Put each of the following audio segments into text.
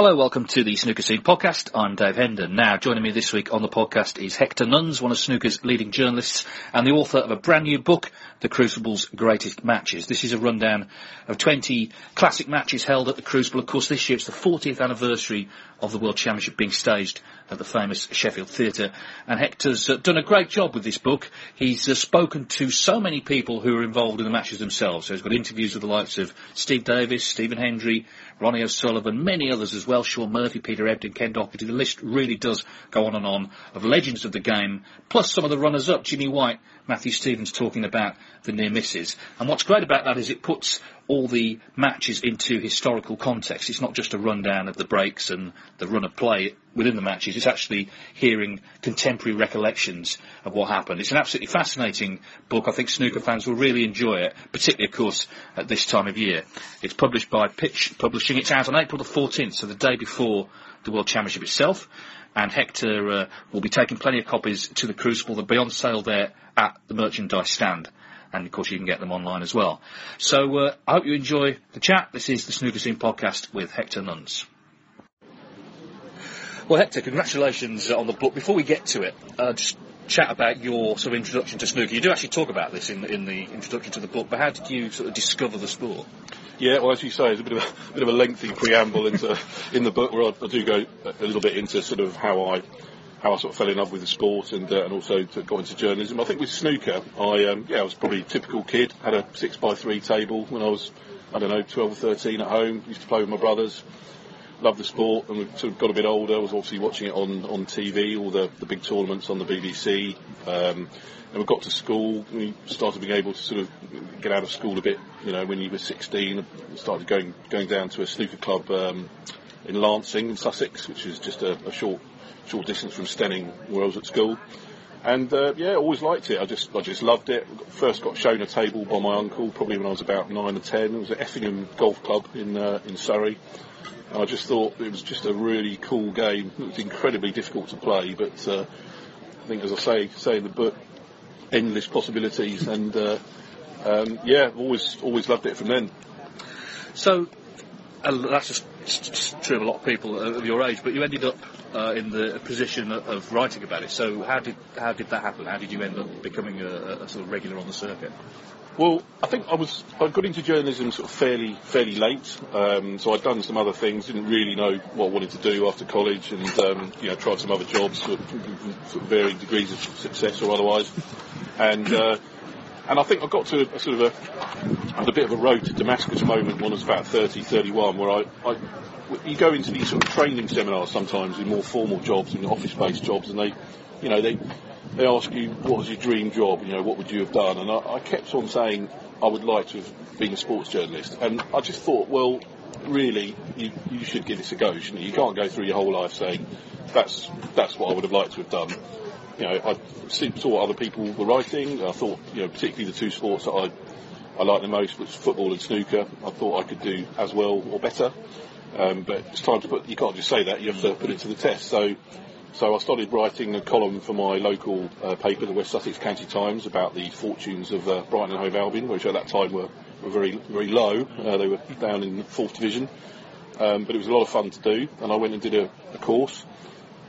Hello, welcome to the Snooker Scene podcast. I'm Dave Hendon. Now, joining me this week on the podcast is Hector Nunns, one of snooker's leading journalists and the author of a brand new book, The Crucible's Greatest Matches. This is a rundown of 20 classic matches held at the Crucible. Of course, this year it's the 40th anniversary of the World Championship being staged at the famous Sheffield Theatre. And Hector's uh, done a great job with this book. He's uh, spoken to so many people who are involved in the matches themselves. So he's got interviews with the likes of Steve Davis, Stephen Hendry, Ronnie O'Sullivan, many others as well, Shaun Murphy, Peter Ebdon, Ken Doherty. The list really does go on and on of legends of the game, plus some of the runners-up, Jimmy White, Matthew Stevens talking about the near misses. And what's great about that is it puts all the matches into historical context. It's not just a rundown of the breaks and the run of play within the matches. It's actually hearing contemporary recollections of what happened. It's an absolutely fascinating book. I think snooker fans will really enjoy it, particularly, of course, at this time of year. It's published by Pitch Publishing. It's out on April the 14th, so the day before the World Championship itself. And Hector uh, will be taking plenty of copies to the Crucible. They'll be on sale there at the merchandise stand and of course you can get them online as well. So uh, I hope you enjoy the chat. This is the Snooker Scene podcast with Hector Nunns. Well, Hector, congratulations on the book. Before we get to it, uh, just chat about your sort of introduction to snooker. You do actually talk about this in, in the introduction to the book, but how did you sort of discover the sport? Yeah, well, as you say, it's a bit of a, bit of a lengthy preamble into in the book where I, I do go a little bit into sort of how I how I sort of fell in love with the sport and uh, and also got into journalism. I think with snooker, I um, yeah, I was probably a typical kid. Had a six by three table when I was I don't know twelve or thirteen at home. Used to play with my brothers. Loved the sport, and we sort of got a bit older. I was obviously watching it on, on TV, all the, the big tournaments on the BBC. Um, and we got to school, we started being able to sort of get out of school a bit. You know, when you were 16, started going going down to a snooker club um, in Lancing, in Sussex, which is just a, a short short distance from Steyning, where I was at school. And uh, yeah, always liked it. I just I just loved it. First got shown a table by my uncle, probably when I was about nine or ten. It was at Effingham Golf Club in uh, in Surrey. And I just thought it was just a really cool game. It was incredibly difficult to play, but uh, I think, as I say, say in the book, endless possibilities. And uh, um, yeah, always always loved it from then. So that's just true of a lot of people of your age, but you ended up uh, in the position of writing about it. So how did how did that happen? How did you end up becoming a, a sort of regular on the circuit? Well, I think I was I got into journalism sort of fairly fairly late. Um, so I'd done some other things, didn't really know what I wanted to do after college, and um, you know tried some other jobs, sort of, sort of varying degrees of success or otherwise. And uh, and I think I got to a, sort of a, a bit of a road to Damascus moment when I was about 30, 31, where I, I you go into these sort of training seminars sometimes in more formal jobs, in office-based jobs, and they, you know, they they ask you what was your dream job, you know, what would you have done, and I, I kept on saying I would like to have been a sports journalist, and I just thought, well, really, you, you should give this a go, shouldn't you? You can't go through your whole life saying that's that's what I would have liked to have done. You know, I saw what other people were writing. I thought, you know, particularly the two sports that I I liked the most was football and snooker. I thought I could do as well or better. Um, but it's time to put. You can't just say that. You have to put it to the test. So, so I started writing a column for my local uh, paper, the West Sussex County Times, about the fortunes of uh, Brighton and Hove Albion, which at that time were, were very very low. Uh, they were down in fourth division, um, but it was a lot of fun to do. And I went and did a, a course,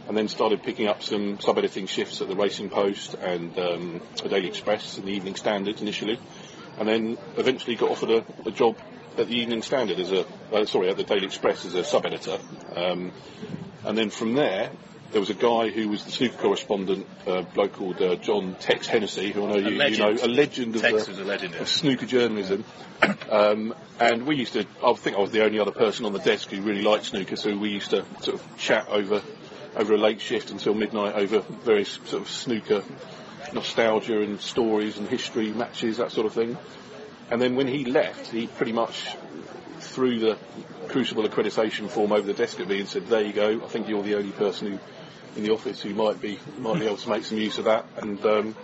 and then started picking up some sub-editing shifts at the Racing Post and um, the Daily Express and the Evening Standard initially, and then eventually got offered a, a job at the Evening Standard as a uh, sorry at the Daily Express as a sub-editor, um, and then from there there was a guy who was the snooker correspondent, a bloke called uh, John Tex Hennessy, who I know you, you know, a legend of, Tex the- legend, yeah. of snooker journalism. Um, and we used to, I think I was the only other person on the desk who really liked snooker, so we used to sort of chat over over a late shift until midnight over various sort of snooker nostalgia and stories and history matches, that sort of thing. And then when he left, he pretty much threw the Crucible accreditation form over the desk at me and said, "There you go. I think you're the only person who in the office who might be might be able to make some use of that and um,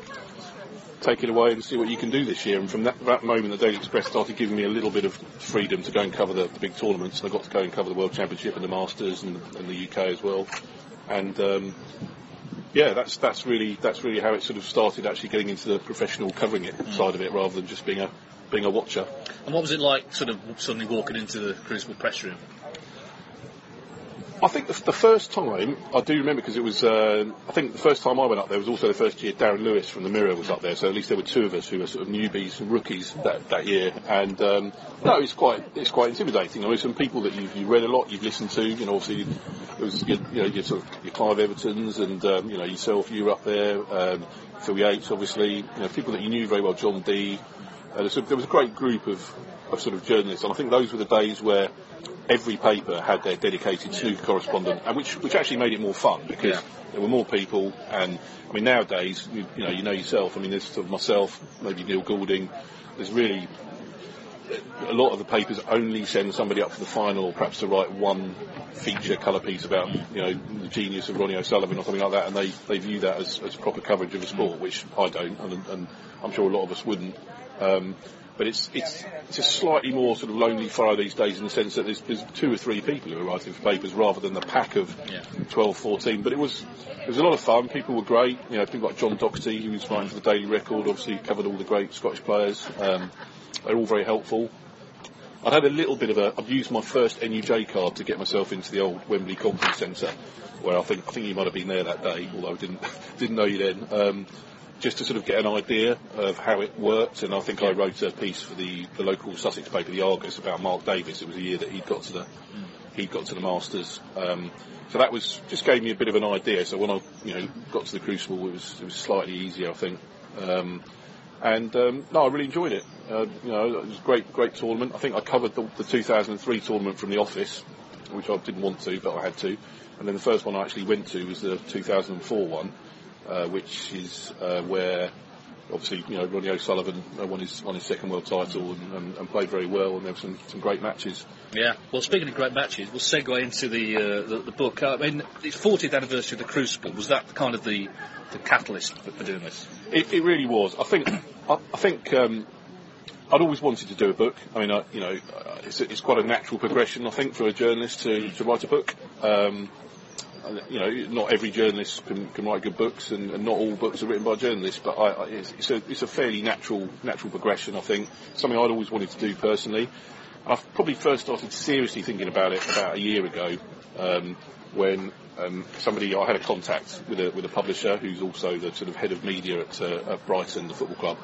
take it away and see what you can do this year." And from that, that moment, the Daily Express started giving me a little bit of freedom to go and cover the, the big tournaments. And I got to go and cover the World Championship and the Masters and, and the UK as well. And um, yeah, that's that's really that's really how it sort of started actually getting into the professional covering it side of it rather than just being a being a watcher. And what was it like, sort of suddenly walking into the Crucible press room? I think the, the first time I do remember because it was uh, I think the first time I went up there was also the first year Darren Lewis from the Mirror was up there, so at least there were two of us who were sort of newbies and rookies that, that year. And um, no, it's quite it's quite intimidating. I mean, some people that you've you read a lot, you've listened to. You know, obviously it was your, you know your sort of your Clive Evertons and um, you know yourself. You were up there. Um, Phil Yates, obviously. You know, people that you knew very well. John Dee. Uh, there was a great group of, of sort of journalists, and I think those were the days where every paper had their dedicated snooker correspondent, and which which actually made it more fun because Yeah. there were more people. And I mean, nowadays, you, you know, you know yourself. I mean, there's sort of myself, maybe Neil Goulding. There's really a lot of the papers only send somebody up for the final, or perhaps to write one feature colour piece about, you know, the genius of Ronnie O'Sullivan or something like that, and they, they view that as, as proper coverage of a sport, which I don't, and, and I'm sure a lot of us wouldn't. Um, but it's it's it's a slightly more sort of lonely fire these days in the sense that there's, there's two or three people who are writing for papers rather than the pack of Yeah. 12, 14. But it was it was a lot of fun. People were great. You know, people like John Doxty, who was writing for the Daily Record, obviously covered all the great Scottish players. Um, they're all very helpful. I'd had a little bit of a. I've used my first NUJ card to get myself into the old Wembley Conference Centre, where I think I think you might have been there that day, although I didn't didn't know you then. Um, just to sort of get an idea of how it worked, and I think I wrote a piece for the, the local Sussex paper, the Argus, about Mark Davis. It was a year that he'd got to the he'd got to the Masters. Um, so that was just gave me a bit of an idea. So when I you know got to the Crucible, it was it was slightly easier, I think. Um, and um, no, I really enjoyed it. Uh, you know, it was a great, great tournament. I think I covered the, the 2003 tournament from the office, which I didn't want to, but I had to. And then the first one I actually went to was the 2004 one, uh, which is uh, where obviously you know Ronnie O'Sullivan uh, won his won his second world title and, and, and played very well, and there were some, some great matches. Yeah. Well, speaking of great matches, we'll segue into the uh, the, the book. I mean, it's 40th anniversary of the Crucible. Was that kind of the the catalyst for, for doing this? It, it really was. I think. I, I think. Um, I'd always wanted to do a book. I mean, I, you know, uh, it's, it's quite a natural progression, I think, for a journalist to, to write a book. Um, you know, not every journalist can, can write good books, and, and not all books are written by journalists. But I, I, it's, it's, a, it's a fairly natural natural progression, I think. Something I'd always wanted to do personally. I've probably first started seriously thinking about it about a year ago, um, when um, somebody I had a contact with a with a publisher who's also the sort of head of media at, uh, at Brighton, the football club.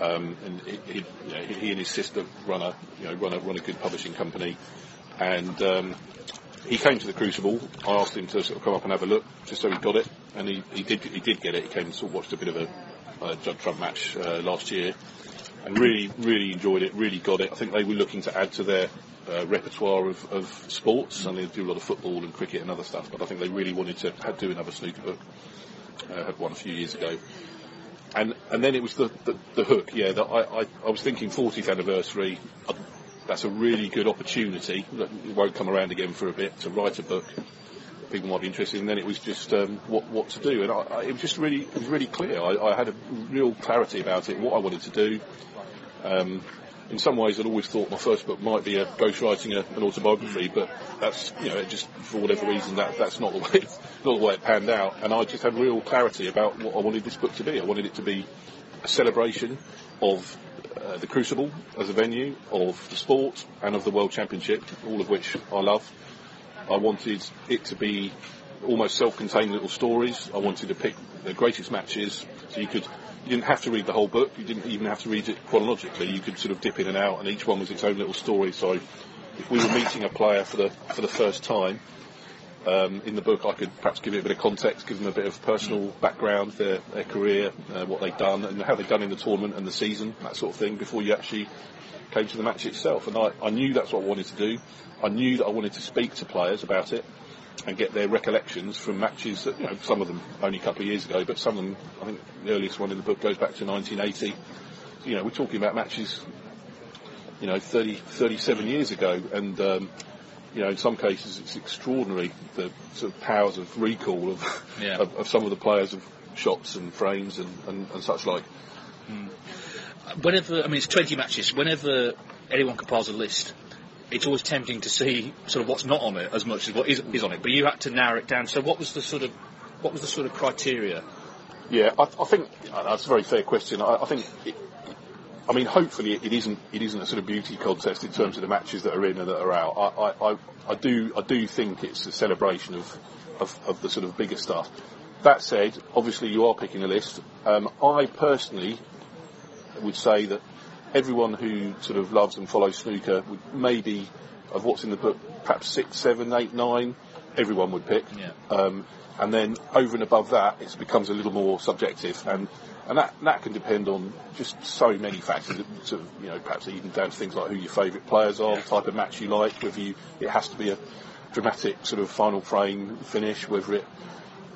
Um, and he, you know, he and his sister run a you know run a run a good publishing company, and um, he came to the Crucible. I asked him to sort of come up and have a look, just so he got it, and he, he did he did get it. He came and sort of watched a bit of a, a Judd Trump match uh, last year, and really really enjoyed it. Really got it. I think they were looking to add to their uh, repertoire of, of sports, and they do a lot of football and cricket and other stuff. But I think they really wanted to had do another snooker book. Uh, had one a few years ago. And and then it was the, the, the hook, yeah. That I, I, I was thinking 40th anniversary. That's a really good opportunity. that won't come around again for a bit to write a book. People might be interested. And then it was just um, what what to do. And I, I, it was just really it was really clear. I, I had a real clarity about it, what I wanted to do. Um, in some ways, I'd always thought my first book might be a ghostwriting a, an autobiography, but that's you know just for whatever reason that that's not the way not the way it panned out, and I just had real clarity about what I wanted this book to be. I wanted it to be a celebration of uh, the Crucible as a venue, of the sport, and of the World Championship, all of which I love. I wanted it to be almost self-contained little stories. I wanted to pick the greatest matches, so you could you didn't have to read the whole book. You didn't even have to read it chronologically. You could sort of dip in and out, and each one was its own little story. So, if we were meeting a player for the for the first time um, in the book, I could perhaps give it a bit of context, give them a bit of personal background, their their career, uh, what they've done, and how they've done in the tournament and the season, that sort of thing, before you actually came to the match itself. And I, I knew that's what I wanted to do. I knew that I wanted to speak to players about it and get their recollections from matches that, you know, some of them only a couple of years ago, but some of them, I think the earliest one in the book goes back to 1980. You know, we're talking about matches, you know, 30, 37 years ago, and, um, you know, in some cases it's extraordinary the sort of powers of recall of, Yeah. of, of some of the players of shots and frames and, and, and such like. whenever I mean it's 20 matches. Whenever anyone compiles a list, it's always tempting to see sort of what's not on it as much as what is, is on it. But you had to narrow it down. So what was the sort of what was the sort of criteria? Yeah, I, I think uh, that's a very fair question. I, I think, it, I mean, hopefully it isn't it isn't a sort of beauty contest in terms of the matches that are in and that are out. I, I, I, I do I do think it's a celebration of, of of the sort of bigger stuff. That said, obviously you are picking a list. Um, I personally would say that everyone who sort of loves and follows snooker would maybe of what's in the book, perhaps six, seven, eight, nine, everyone would pick. Yeah. Um, and then over and above that, it becomes a little more subjective, and and that that can depend on just so many factors. Sort of, you know, perhaps even down to things like who your favourite players are, the type of match you like, whether you it has to be a dramatic sort of final frame finish, whether it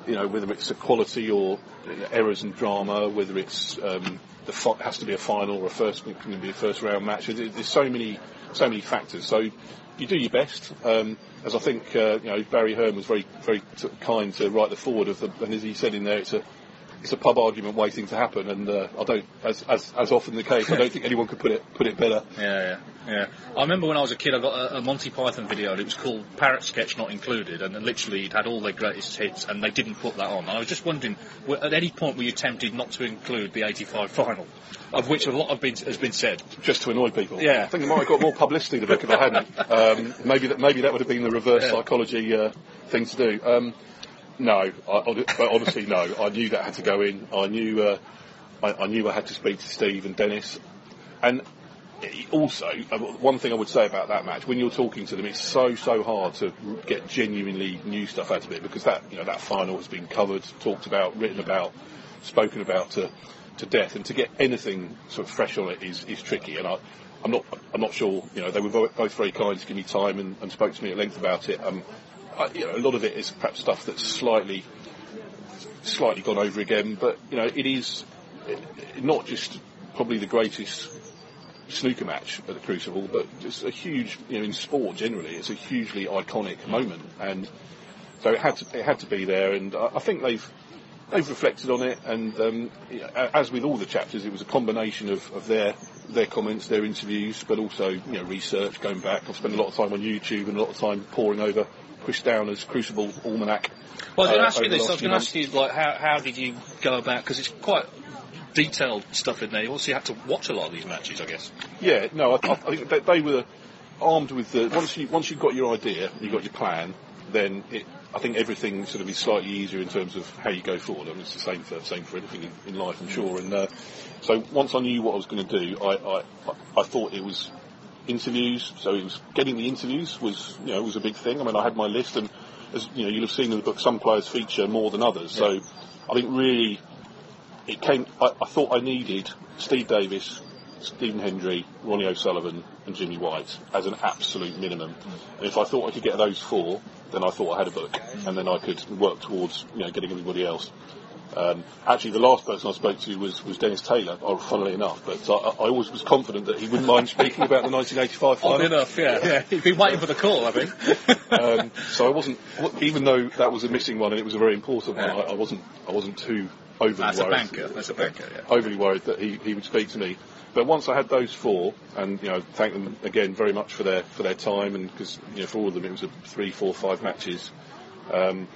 you know, whether it's a quality or errors and drama, whether it's um, the fi- has to be a final or a first can be a first round match. There- There's so many so many factors. So you do your best. Um, as I think uh, you know, Barry Hearn was very very kind to write the foreword of the, and as he said in there, it's a it's a pub argument waiting to happen, and uh, I don't, as, as as often the case, I don't think anyone could put it put it better. Yeah, yeah, yeah. I remember when I was a kid, I got a, a Monty Python video, and it was called Parrot Sketch Not Included, and then literally it had all their greatest hits, and they didn't put that on. And I was just wondering, were- at any point were you tempted not to include the '85 final, of which a lot have been, has been said? just to annoy people. Yeah. I think it might have got more publicity the book if I hadn't. Um, maybe that maybe that would have been the reverse psychology uh, thing to do. Um, no, I, but honestly, no. I knew that had to go in. I knew uh, I, I knew I had to speak to Steve and Dennis, and also uh, one thing I would say about that match when you're talking to them, it's so so hard to get genuinely new stuff out of it because that you know that final has been covered, talked about, written about, spoken about to to death, and to get anything sort of fresh on it is is tricky. And I. I'm not. I'm not sure. You know, they were both very kind to give me time and, and spoke to me at length about it. Um, I, you know, a lot of it is perhaps stuff that's slightly, slightly gone over again. But you know, it is not just probably the greatest snooker match at the Crucible, but it's a huge, you know, in sport generally, it's a hugely iconic moment, and so it had to, it had to be there, and I, I think they've they've reflected on it, and um, as with all the chapters, it was a combination of, of their their comments, their interviews, but also you know research, going back. I've spent a lot of time on YouTube and a lot of time poring over Chris Downer's Crucible Almanac. Well, I was going uh, to ask you this. I was going to ask you, like, how, how did you go about? Because it's quite detailed stuff in there. You also had to watch a lot of these matches, I guess. Yeah, no, I, I think they, they were armed with the once you once you've got your idea, you've got your plan, then it, I think everything sort of is slightly easier in terms of how you go forward. I mean, it's the same for same for anything in, in life, I'm sure. And uh, so once I knew what I was going to do, I I- I thought it was interviews. So it was getting the interviews was you know was a big thing. I mean, I had my list, and as you know, you'll have seen in the book, some players feature more than others. So I think really it came. I, I thought I needed Steve Davis, Stephen Hendry, Ronnie O'Sullivan, and Jimmy White as an absolute minimum. Mm. And if I thought I could get those four, then I thought I had a book, and then I could work towards you know getting everybody else. Um, actually, the last person I spoke to was, was Dennis Taylor, oh, funnily enough, but I, I always was confident that he wouldn't mind speaking about the 1985 final. Odd enough, yeah. yeah. He'd been waiting for the call, I think. um, so I wasn't, even though that was a missing one and it was a very important one, I, I wasn't, I wasn't too overly That's worried. a banker. That's a banker. Yeah. overly worried that he, he would speak to me. But once I had those four, and you know, thank them again very much for their for their time, and because you know, for all of them it was a three, four, five matches. Um,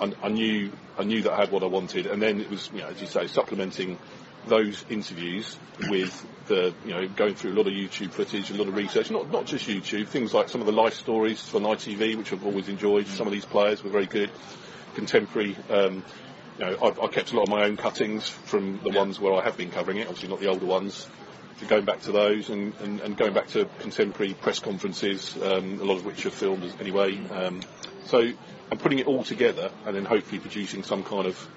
I, I knew I knew that I had what I wanted, and then it was, you know, as you say, supplementing those interviews with the, you know, going through a lot of YouTube footage, a lot of research, not not just YouTube, things like some of the life stories from ITV, which I've always enjoyed. Some of these players were very good, contemporary. Um, you know, I, I kept a lot of my own cuttings from the ones where I have been covering it, obviously not the older ones. So going back to those and, and, and going back to contemporary press conferences, um, a lot of which are filmed anyway. Um, so and putting it all together and then hopefully producing some kind of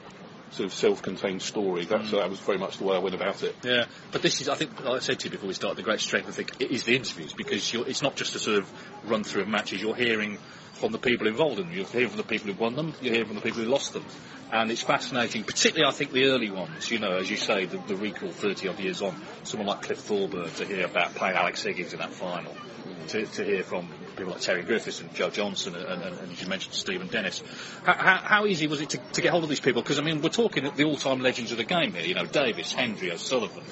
sort of self-contained story. That's, mm. that was very much the way I went about it. Yeah, but this is, I think, like I said to you before we started, the great strength, I think, is the interviews because you're, it's not just a sort of run through of matches. You're hearing from the people involved in them. You're hearing from the people who won them. You're hearing from the people who lost them. And it's fascinating, particularly, I think, the early ones. You know, as you say, the, the recall 30 odd years on, someone like Cliff Thorburn to hear about playing Alex Higgins in that final. To, to hear from people like Terry Griffiths and Joe Johnson and, and, and as you mentioned, Stephen Dennis. How, how, how easy was it to, to get hold of these people? Because, I mean, we're talking the all-time legends of the game here. You know, Davis, Hendry, O'Sullivan,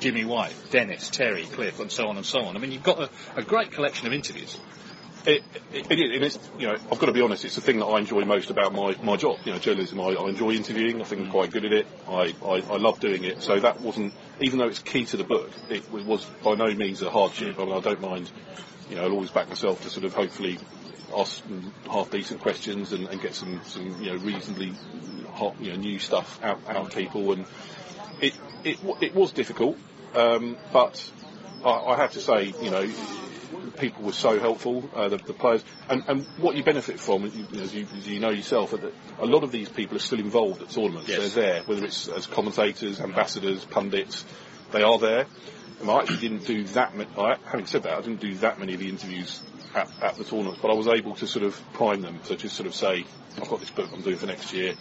Jimmy White, Dennis, Terry, Cliff, and so on and so on. I mean, you've got a, a great collection of interviews. It, it, it is, you know, I've got to be honest, it's the thing that I enjoy most about my, my job. You know, journalism, I, I enjoy interviewing, I think I'm quite good at it, I, I, I love doing it, so that wasn't, even though it's key to the book, it, it was by no means a hardship, I mean, I don't mind, you know, I'll always back myself to sort of hopefully ask some half decent questions and, and get some, some, you know, reasonably hot, you know, new stuff out, out of people, and it, it, it was difficult, um, but I, I have to say, you know, people were so helpful, uh, the, the players, and, and what you benefit from, you- as you, as you know yourself, that a lot of these people are still involved at tournaments. Yes. They're there, whether it's as commentators, ambassadors, pundits, they are there. I actually didn't do that many, I, having said that, I didn't do that many of the interviews at, at the tournaments, but I was able to sort of prime them to just sort of say, I've got this book I'm doing for next year,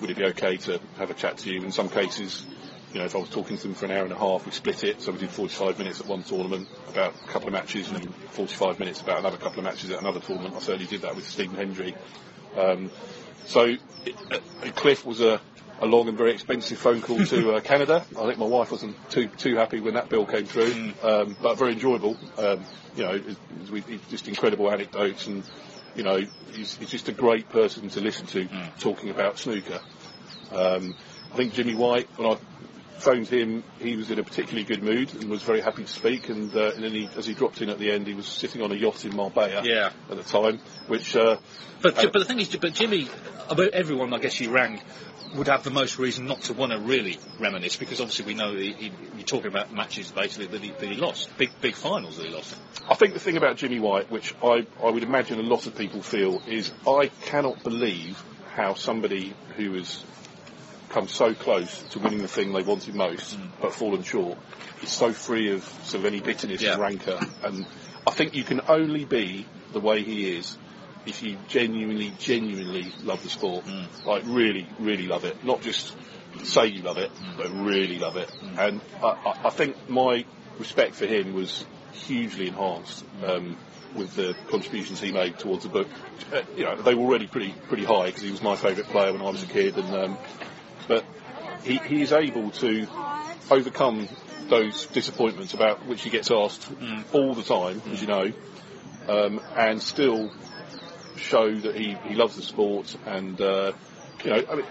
would it be okay to have a chat to you? In some cases, you know, if I was talking to them for an hour and a half, we split it. So we did 45 minutes at one tournament about a couple of matches, and then 45 minutes about another couple of matches at another tournament. I certainly did that with Stephen Hendry. Um, so it, Cliff was a, a long and very expensive phone call to uh, Canada. I think my wife wasn't too too happy when that bill came through, um, but very enjoyable. Um, you know, just incredible anecdotes, and you know, he's, he's just a great person to listen to talking about snooker. Um, I think Jimmy White, when I phoned him, he was in a particularly good mood and was very happy to speak. And, uh, and then he, as he dropped in at the end, he was sitting on a yacht in Marbella Yeah. at the time, which uh, But, Uh, but the thing is, but Jimmy, about everyone I guess you rang would have the most reason not to want to really reminisce because obviously we know he, he, you're talking about matches basically that he, that he lost, big big finals that he lost. I think the thing about Jimmy White, which I, I would imagine a lot of people feel, is I cannot believe how somebody who has come so close to winning the thing they wanted most, mm. but fallen short, is so free of sort of any bitterness Yeah. and rancour. And I think you can only be the way he is if you genuinely, genuinely love the sport. Like really, really love it. Not just say you love it, but really love it. And I, I, I think my respect for him was hugely enhanced um, with the contributions he made towards the book. Uh, you know, they were already pretty pretty high because he was my favourite player when I was a kid, and um, but he, he is able to overcome those disappointments about which he gets asked all the time, as you know, um, and still show that he, he loves the sport and uh, you know I mean,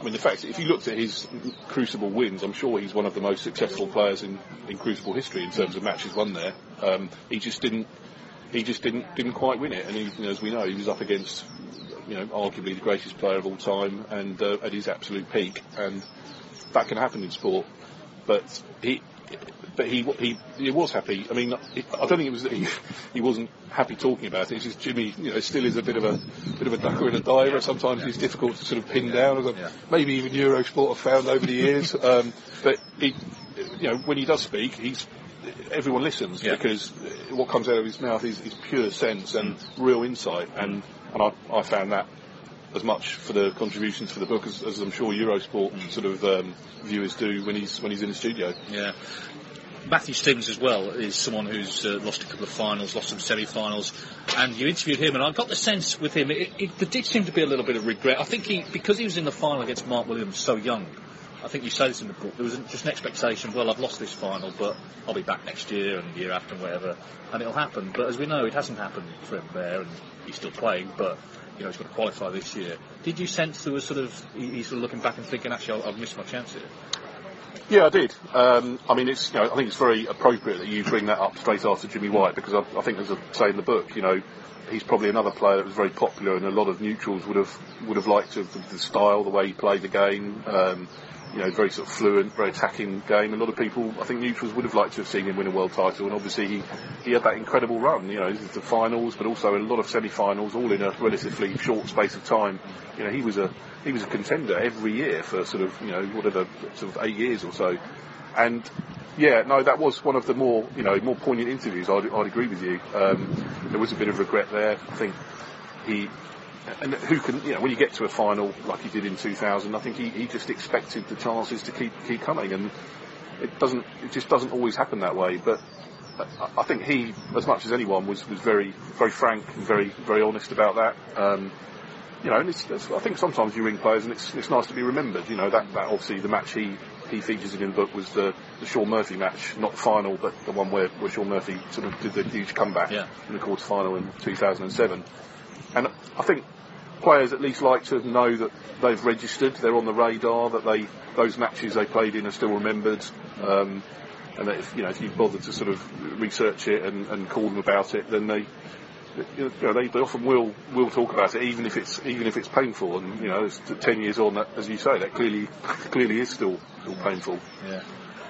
I mean the fact if you looked at his Crucible wins I'm sure he's one of the most successful players in, in Crucible history in terms of matches won there. Um, he just didn't he just didn't didn't quite win it. And he, you know, as we know he was up against you know arguably the greatest player of all time and uh, at his absolute peak. And that can happen in sport. But he but he he he was happy. I mean, I don't think it was that he he wasn't happy talking about it. It's just Jimmy, you know, still is a bit of a bit of a ducker and a diver. Sometimes he's difficult to sort of pin down, as a, maybe even Eurosport have found over the years. Um, but he, you know, when he does speak, he's everyone listens Yeah. because what comes out of his mouth is, is pure sense and real insight, and and I, I found that as much for the contributions for the book as, as I'm sure Eurosport and sort of um, viewers do when he's when he's in the studio. Yeah. Matthew Stevens as well is someone who's uh, lost a couple of finals, lost some semi-finals, and you interviewed him, and I got the sense with him it, it, there did seem to be a little bit of regret. I think he because he was in the final against Mark Williams so young. I think you say this in the book. There was just an expectation. Well, I've lost this final, but I'll be back next year and year after and whatever, and it'll happen. But as we know, it hasn't happened for him there, and he's still playing. But you know, he's got to qualify this year. Did you sense there was sort of he's sort of looking back and thinking, actually, I've missed my chance here? Yeah, I did. Um, I mean, it's you know, I think it's very appropriate that you bring that up straight after Jimmy White because I, I think, as I say in the book, you know, he's probably another player that was very popular, and a lot of neutrals would have would have liked the, the style, the way he played the game. Um, you know, very sort of fluent, very attacking game. A lot of people, I think, neutrals would have liked to have seen him win a world title, and obviously he, he had that incredible run. You know, the finals, but also a lot of semi-finals, all in a relatively short space of time. You know, he was a he was a contender every year for sort of you know whatever sort of eight years or so, and yeah, no, that was one of the more you know more poignant interviews. I'd, I'd agree with you. Um, there was a bit of regret there. I think he and who can, you know, when you get to a final like he did in 2000, I think he, he just expected the chances to keep keep coming, and it doesn't, it just doesn't always happen that way. But I, I think he, as much as anyone, was was very very frank and very very honest about that. Um, you know, and it's, it's, I think sometimes you ring players and it's it's nice to be remembered. You know, that, that obviously the match he he features in the book was the, the Shaun Murphy match, not the final, but the one where, where Shaun Murphy sort of did the huge comeback Yeah. in the quarter final in 2007. And I think players at least like to know that they've registered, they're on the radar, that they those matches they played in are still remembered. Um, and that if you know if you bother to sort of research it and, and call them about it, then they you know, they, they often will will talk about it, even if it's even if it's painful. And you know, ten years on, that as you say, that clearly clearly is still still painful. Yeah.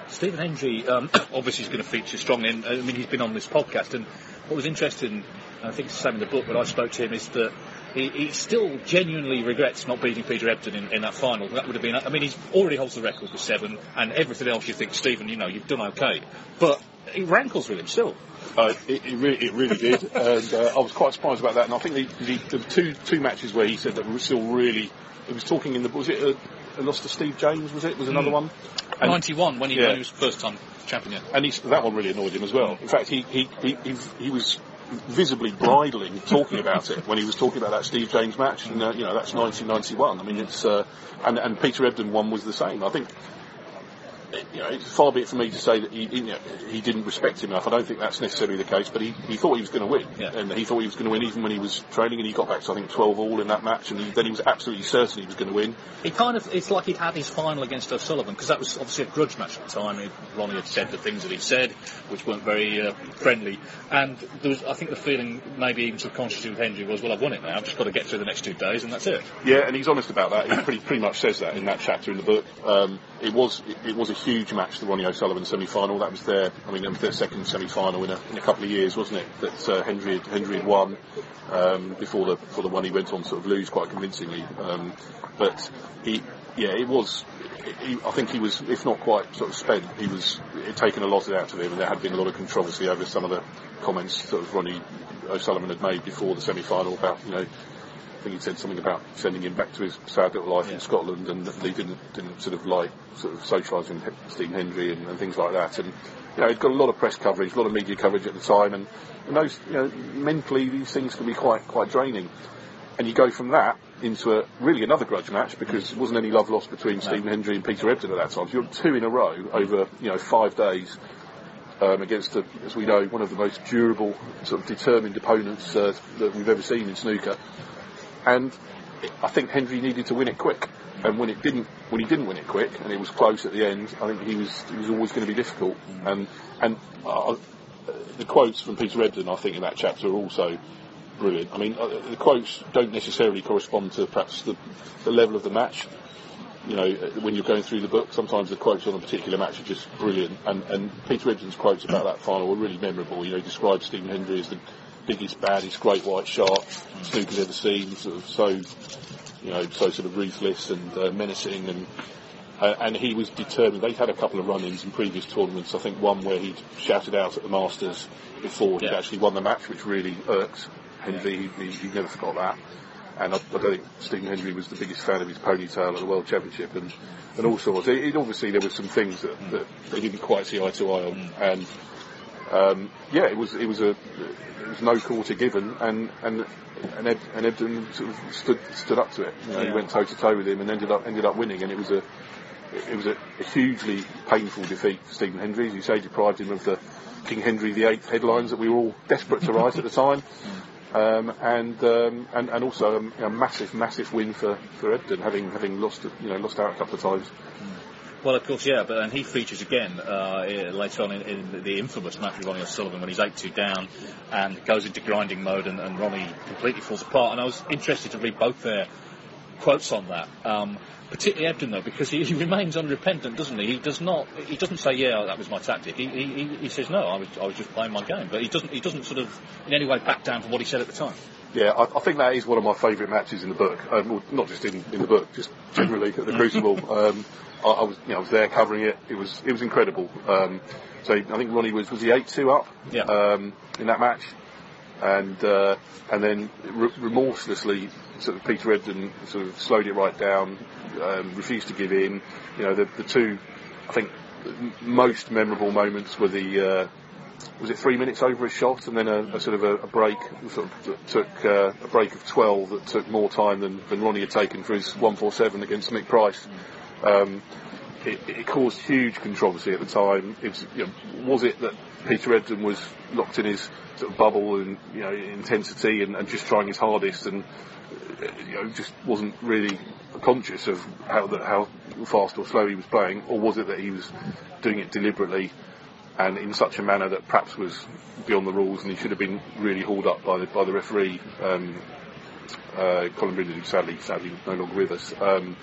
Stephen Hendry um, obviously is going to feature strongly. In, I mean, he's been on this podcast, and what was interesting, I think it's the same in the book, but I spoke to him, is that he, he still genuinely regrets not beating Peter Ebdon in, in that final. That would have been, I mean, he's already holds the record with seven, and everything else you think, Stephen, you know, you've done okay. But it rankles with him still. Uh, it, it, really, it really did, and uh, I was quite surprised about that. And I think the, the, the two two matches where he said that were still really. He was talking in the was it a, a loss to Steve James? Was it was another Mm. one? And- 91, when he, yeah. when he was first time champion. yeah. and he, that one really annoyed him as well. In fact, he he, he, he, he was visibly bridling talking about it when he was talking about that Steve James match, and uh, you know that's 1991. I mean, it's uh, and and Peter Ebdon one was the same. I think. You know, it's far be it from me to say that he, he, you know, he didn't respect him enough. I don't think that's necessarily the case, but he, he thought he was going to win, Yeah. and he thought he was going to win even when he was training, and he got back to I think 12 all in that match, and he, then he was absolutely certain he was going to win. It kind of, it's like he'd had his final against O'Sullivan, because that was obviously a grudge match at the time. Ronnie had said the things that he'd said, which weren't very uh, friendly. And there was, I think the feeling, maybe even subconsciously with Hendry, was, well, I've won it now, I've just got to get through the next two days, and that's it. Yeah, and he's honest about that. He pretty pretty much says that in that chapter in the book. Um, it was it, it was a huge match, the Ronnie O'Sullivan semi-final. That was their, I mean, that their second semi-final in a, in a couple of years, wasn't it? That uh, Hendry had, had won um, before the before the one he went on sort of lose quite convincingly. Um, but he, yeah, it was. He, I think he was, if not quite sort of spent, he was taken a lot out of him, and there had been a lot of controversy over some of the comments sort of Ronnie O'Sullivan had made before the semi-final about you know think he said something about sending him back to his sad little life Yeah. in Scotland, and that he didn't didn't sort of like sort of socialising with Stephen Hendry and, and things like that. And you know, he'd got a lot of press coverage, a lot of media coverage at the time, and, and those you know mentally these things can be quite quite draining. And you go from that into a really another grudge match because there wasn't any love lost between Stephen Hendry and Peter Ebdon at that time. So you're two in a row over you know five days um, against, the, as we know, one of the most durable, sort of determined opponents uh, that we've ever seen in snooker. And I think Hendry needed to win it quick. And when it didn't, when he didn't win it quick, and it was close at the end, I think he was it was always going to be difficult. And and uh, the quotes from Peter Ebdon, I think, in that chapter are also brilliant. I mean, uh, the quotes don't necessarily correspond to perhaps the, the level of the match. You know, when you're going through the book, sometimes the quotes on a particular match are just brilliant. And, and Peter Ebdon's quotes about that final were really memorable. You know, he described Stephen Hendry as the biggest, baddest, great white shark snooker's ever seen. Sort of so, you know, so sort of ruthless and uh, menacing and. Uh, and he was determined. They'd had a couple of run-ins in previous tournaments. I think one where he'd shouted out at the Masters before he'd Yeah. actually won the match, which really irked Hendry. He, he, never forgot that. And I, I don't think Stephen Hendry was the biggest fan of his ponytail at the World Championship, and and all sorts. It, it, obviously, there were some things that, that they didn't quite see eye to eye on, and um, yeah, it was it was a it was no quarter given, and and and, Ed, and Ebdon sort of stood stood up to it. You know, he went toe to toe with him and ended up ended up winning, and it was a it was a, a hugely painful defeat for Stephen Hendry, as you say, deprived him of the King Henry VIII headlines that we were all desperate to write at the time. Um, and, um, and and also a, a, massive, massive win for, for Ebdon, having having lost you know lost out a couple of times. Well, of course, yeah, but and he features again uh, later on in, in, the infamous match with Ronnie O'Sullivan when he's 8-2 down and goes into grinding mode and, and, Ronnie completely falls apart. And I was interested to read both their quotes on that. Um, particularly Ebdon though, because he, he, remains unrepentant, doesn't he? He does not. He doesn't say, "Yeah, that was my tactic." He, he, he says, "No, I was, I was just playing my game." But he doesn't. He doesn't sort of in any way back down from what he said at the time. Yeah, I, I think that is one of my favourite matches in the book. Um, well, not just in, in the book, just generally at the Crucible. Um, I, I, was, you know, I was there covering it. It was, it was incredible. Um, so I think Ronnie was was he eight two up yeah. Um, in that match, and uh, and then re- remorselessly sort of Peter Ebdon sort of slowed it right down, um, refused to give in. You know, the, the two, I think, most memorable moments were the. Uh, was it three minutes over a shot and then a, a sort of a, a, break sort of that took uh, a break of 12 that took more time than, than Ronnie had taken for his 147 against Mick Price. Um, it, it, caused huge controversy at the time. You know, was it that Peter Ebdon was locked in his sort of bubble and you know intensity and, and just trying his hardest and you know just wasn't really conscious of how the, how fast or slow he was playing, or was it that he was doing it deliberately and in such a manner that perhaps was beyond the rules and he should have been really hauled up by the by the referee, um, uh, Colin Brindley, who sadly sadly no longer with us. Um,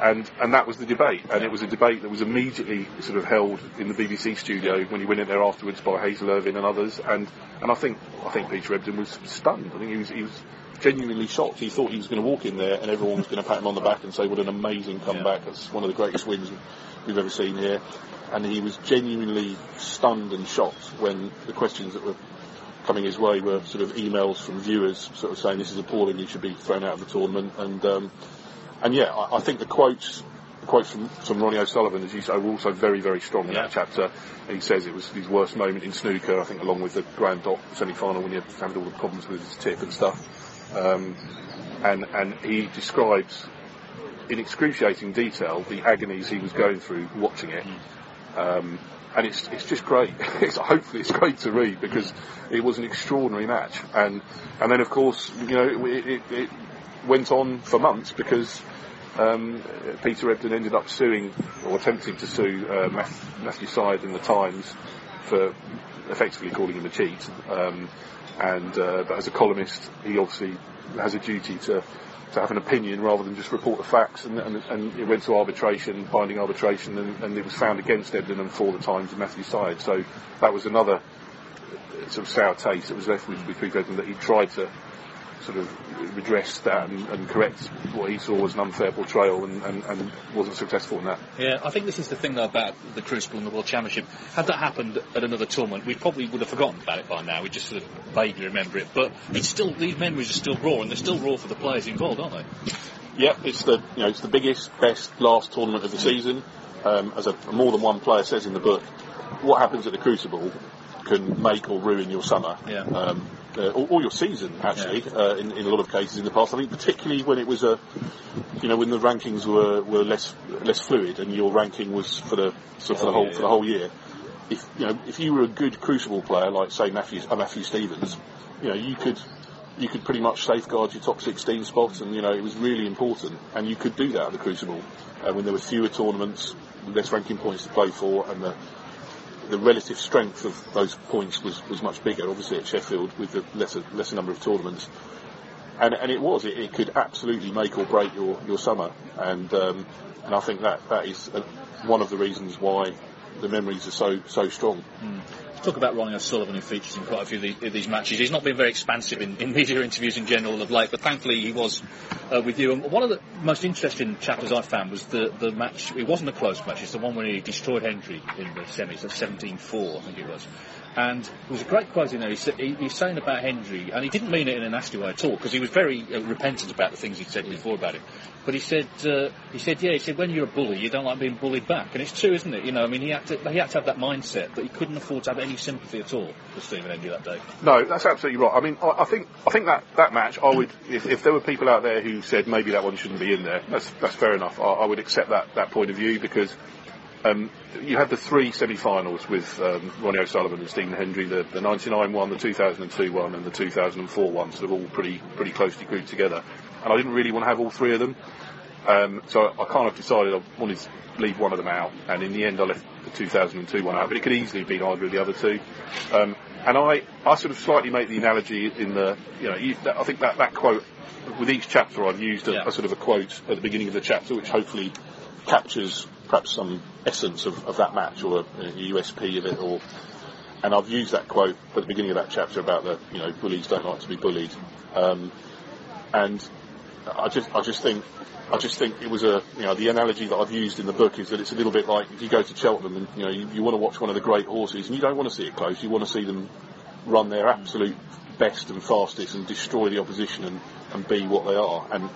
and and that was the debate, and it was a debate that was immediately sort of held in the BBC studio when he went in there afterwards by Hazel Irvine and others, and and I think I think Peter Ebdon was stunned. I think he was he was genuinely shocked. He thought he was going to walk in there and everyone was going to pat him on the back and say, "What an amazing comeback! That's one of the greatest wins we've ever seen here." And he was genuinely stunned and shocked when the questions that were coming his way were sort of emails from viewers, sort of saying, "This is appalling. You should be thrown out of the tournament." And um, and yeah, I, I, think the quotes. The quotes from, from Ronnie O'Sullivan, as you say, were also very, very strong in yeah. that chapter. he says it was his worst moment in snooker, I think, along with the Graham Dott semi-final when he had all the problems with his tip and stuff. Um, and and he describes in excruciating detail the agonies he was going through watching it. Um, and it's it's just great. it's, hopefully, it's great to read because it was an extraordinary match. And and then of course, you know, it, it, it went on for months because um, Peter Ebdon ended up suing or attempting to sue uh, Matthew Syed in the Times for effectively calling him a cheat. Um, and uh, but as a columnist, he obviously has a duty to to have an opinion rather than just report the facts. And, and, and it went to arbitration, binding arbitration, and, and, it was found against Ebdon and for the Times and Matthew Syed. So that was another uh, sort of sour taste that was left with, with that he tried to sort of redress that and, and, correct what he saw was an unfair portrayal and, and, and, wasn't successful in that. Yeah, I think this is the thing though about the Crucible and the World Championship. Had that happened at another tournament, we probably would have forgotten about it by now. We just sort of vaguely remember it, but it's still these memories are still raw, and they're still raw for the players involved, aren't they? Yep, it's the you know it's the biggest, best last tournament of the season. Um, as a, more than one player says in the book, what happens at the Crucible can make or ruin your summer. Yeah. Um, uh, or, or, your season actually yeah. uh, in, in, a lot of cases in the past. I think particularly when it was a, you know, when the rankings were, were less less fluid and your ranking was for the so for the whole for the whole year. If you know if you were a good Crucible player like say Matthew uh, Matthew Stevens, you know you could you could pretty much safeguard your top 16 spots, and you know it was really important, and you could do that at the Crucible uh, when there were fewer tournaments, less ranking points to play for, and the the relative strength of those points was, was much bigger, obviously at Sheffield with the lesser lesser number of tournaments. And, and it was, it, it could absolutely make or break your, your summer. And, um, and I think that, that is a, one of the reasons why the memories are so, so strong. Mm talk about Ronnie O'Sullivan, who features in quite a few of, of these matches. He's not been very expansive in, in, media interviews in general of late, but thankfully he was uh, with you. And one of the most interesting chapters I found was the, the match. It wasn't a close match. It's the one where he destroyed Hendry in the semis at 17-4, I think it was. And there was a great quote in there. He said, he, he's saying about Hendry, and he didn't mean it in a nasty way at all, because he was very uh, repentant about the things he'd said before about it. But he said, uh, he said, yeah, he said, when you're a bully, you don't like being bullied back, and it's true, isn't it? You know, I mean, he had to, he had to have that mindset that he couldn't afford to have any sympathy at all for Stephen Hendry that day. No, that's absolutely right. I mean, I, I think I think that, that match, I would, if, if there were people out there who said maybe that one shouldn't be in there, that's that's fair enough. I, I would accept that that point of view because um, you had the three semi-finals with um, Ronnie O'Sullivan and Stephen Hendry, the, the 99 one, the 2002 one, and the 2004 one, sort of all pretty pretty closely grouped together. And I didn't really want to have all three of them, um, so I kind of decided I wanted to leave one of them out. And in the end, I left the 2002 one out, but it could easily have been either of the other two. Um, and I, I sort of slightly make the analogy in the, you know, you, that, I think that, that quote with each chapter I've used a, Yeah. a sort of a quote at the beginning of the chapter, which hopefully captures perhaps some essence of, of that match or a, a USP of it or and I've used that quote at the beginning of that chapter about the you know bullies don't like to be bullied. Um, and I just I just think I just think it was a you know the analogy that I've used in the book is that it's a little bit like if you go to Cheltenham and you know you, you want to watch one of the great horses and you don't want to see it close. You want to see them run their absolute best and fastest and destroy the opposition and, and be what they are. And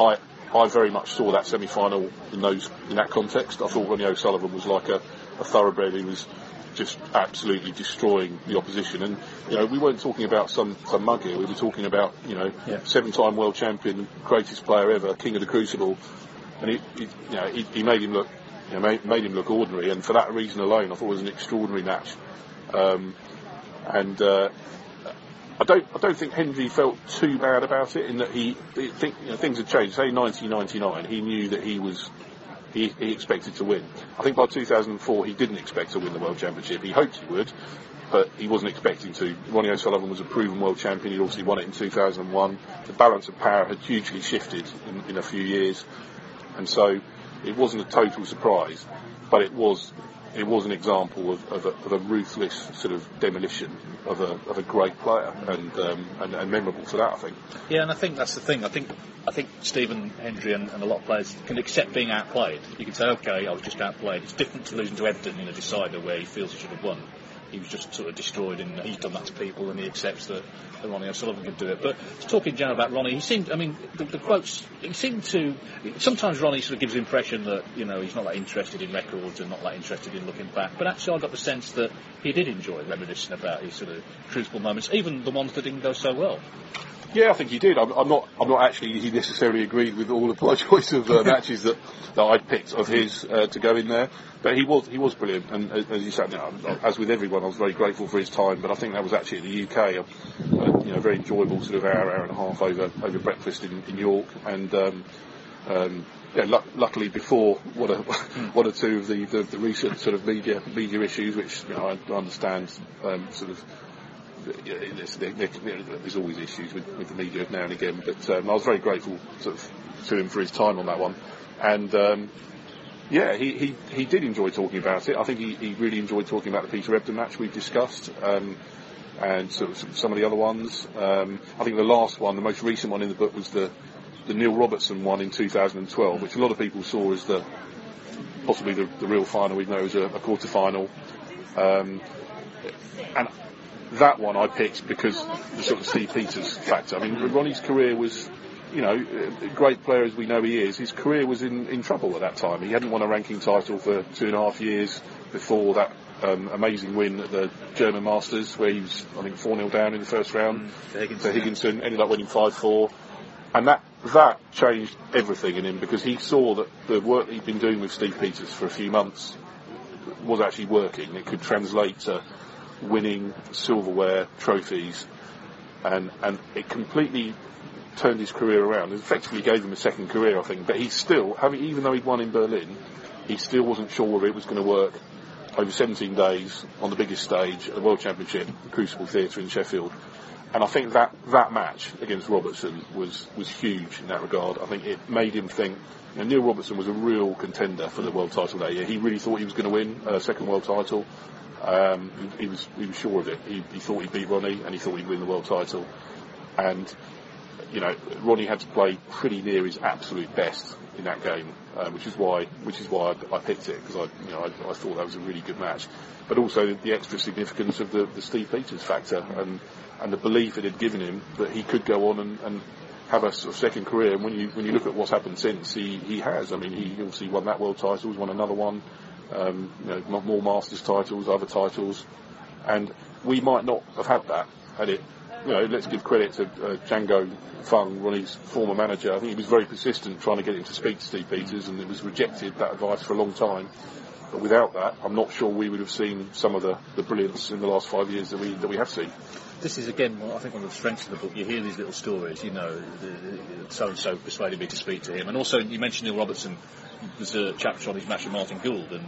I I very much saw that semi-final in those in that context. I thought Ronnie O'Sullivan was like a, a thoroughbred. He was just absolutely destroying the opposition. And you know, we weren't talking about some some mug here. We were talking about you know, Yeah. seven-time world champion, greatest player ever, king of the Crucible, and he, you know he, he made him look you know, made, made him look ordinary. And for that reason alone, I thought it was an extraordinary match. Um, and uh, I don't, I don't think Hendry felt too bad about it in that he, he think, you know, things had changed. Say 1999, he knew that he was, he, he expected to win. I think by 2004 he didn't expect to win the World Championship. He hoped he would, but he wasn't expecting to. Ronnie O'Sullivan was a proven World Champion. He'd obviously won it in 2001. The balance of power had hugely shifted in, in a few years, and so it wasn't a total surprise, but it was it was an example of, of, a, of a ruthless sort of demolition of a, of a great player and, um, and and memorable for that I think. Yeah, and I think that's the thing. I think I think Stephen Hendry and, and a lot of players can accept being outplayed. You can say, okay, I was just outplayed. It's different to losing to Ebdon in a decider where he feels he should have won. He was just sort of destroyed, and he's done that to people, and he accepts that, that Ronnie O'Sullivan could do it. But to talk in general about Ronnie, he seemed, I mean, the, the quotes, he seemed to. Sometimes Ronnie sort of gives the impression that you know he's not that interested in records and not that interested in looking back. But actually, I got the sense that he did enjoy reminiscing about his sort of crucible moments, even the ones that didn't go so well. Yeah, I think he did. I'm, I'm not. I'm not actually. He necessarily agreed with all my choice of uh, matches that, that I'd picked of his uh, to go in there. But he was he was brilliant. And as, as you said, you know, as with everyone, I was very grateful for his time. But I think that was actually in the UK. A, you know, very enjoyable sort of hour, hour and a half over over breakfast in, in York. And um, um, yeah, lu- luckily before one or, one or two of the, the, the recent sort of media media issues, which you know I understand um, sort of yeah, there's, there, there, there's always issues with, with the media now and again, but um, I was very grateful sort of, to him for his time on that one. And um, yeah, he, he, he did enjoy talking about it. I think he, he really enjoyed talking about the Peter Ebdon match we've discussed. Um, and sort of some- of the other ones. Um, I think the last one, the most recent one in the book, was the the Neil Robertson one in 2012, which a lot of people saw as the possibly the, the real final, though it was a, a quarter final. Um, and that one I picked because the sort of Steve Peters factor. I mean, Ronnie's career was, you know, a great player as we know he is. His career was in, in trouble at that time. He hadn't won a ranking title for two and a half years before that um, amazing win at the German Masters, where he was, I think, 4 0 down in the first round to Higginson, to Higginson, ended up winning 5 4. And that that changed everything in him because he saw that the work he'd been doing with Steve Peters for a few months was actually working. It could translate to winning silverware trophies, and and it completely turned his career around. It effectively gave him a second career, I think. But he still, having even though he'd won in Berlin, he still wasn't sure whether it was going to work over 17 days on the biggest stage at the World Championship, the Crucible Theatre in Sheffield. And I think that, that match against Robertson was, was huge in that regard. I think it made him think, you know, Neil Robertson was a real contender for the world title that year. He really thought he was going to win a second world title. Um, he, was he was sure of it. He, he thought he'd beat Ronnie and he thought he'd win the world title. And you know, Ronnie had to play pretty near his absolute best in that game, uh, which is why which is why I, I picked it because I you know I, I, thought that was a really good match, but also the, the extra significance of the, the, Steve Peters factor and and the belief it had given him that he could go on and, and have a sort of second career. And when you when you look at what's happened since, he he has. I mean, he obviously won that world title, he's won another one, um, you know, more Masters titles, other titles, and we might not have had that had it you know, let's give credit to uh, Django Fung, Ronnie's former manager. I think he was very persistent trying to get him to speak to Steve Peters, and it was rejected that advice for a long time. But without that, I'm not sure we would have seen some of the, the brilliance in the last five years that we that we have seen. This is again, I think, one of the strengths of the book. You hear these little stories. You know, so and so persuaded me to speak to him, and also you mentioned Neil Robertson. There's a chapter on his match with Martin Gould, and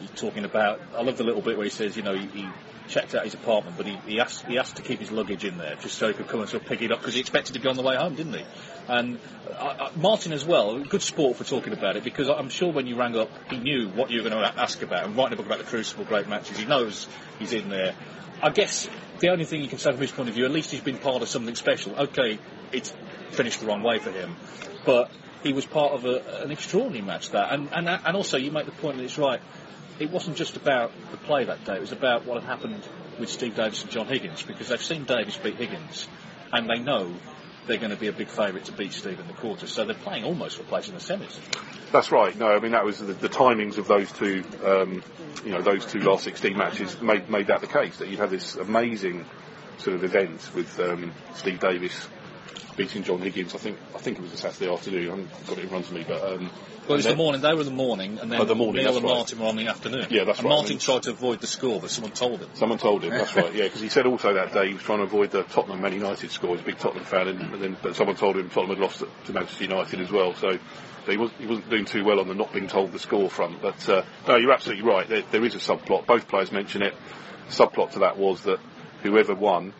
he's talking about. I love the little bit where he says, you know, he, he checked out his apartment, but he, he, asked he asked to keep his luggage in there just so he could come and sort of pick it up because he expected to be on the way home, didn't he? And uh, uh, Martin as well, good sport for talking about it because I'm sure when you rang up, he knew what you were going to ask about. And writing a book about the Crucible great matches, he knows he's in there. I guess the only thing you can say from his point of view, at least he's been part of something special. Okay, it's finished the wrong way for him, but he was part of a, an extraordinary match that. And, and and also you make the point that it's right it wasn't just about the play that day, it was about what had happened with Steve Davis and John Higgins, because they've seen Davis beat Higgins, and they know they're going to be a big favourite to beat Steve in the quarters, so they're playing almost for place in the semis. That's right. No, I mean that was the, the timings of those two, um, you know, those two last 16 matches made made that the case that you had this amazing sort of event with um, Steve Davis beating John Higgins. I think I think it was a Saturday afternoon. I haven't got it in front of me, but um, well, it was the morning. They were in the morning, and then oh, the morning, Neil and right. Martin were on the afternoon. Yeah, that's and right. Martin I mean, tried to avoid the score, but someone told him. Someone told him. That's right. Yeah, because he said also that day he was trying to avoid the Tottenham Man United score. He's a big Tottenham fan, and, and then but someone told him Tottenham had lost to Manchester United as well. So. He, was, he wasn't doing too well on the not being told the score front, but uh, no, you're absolutely right. There, there is a subplot. Both players mention it. The subplot to that was that whoever won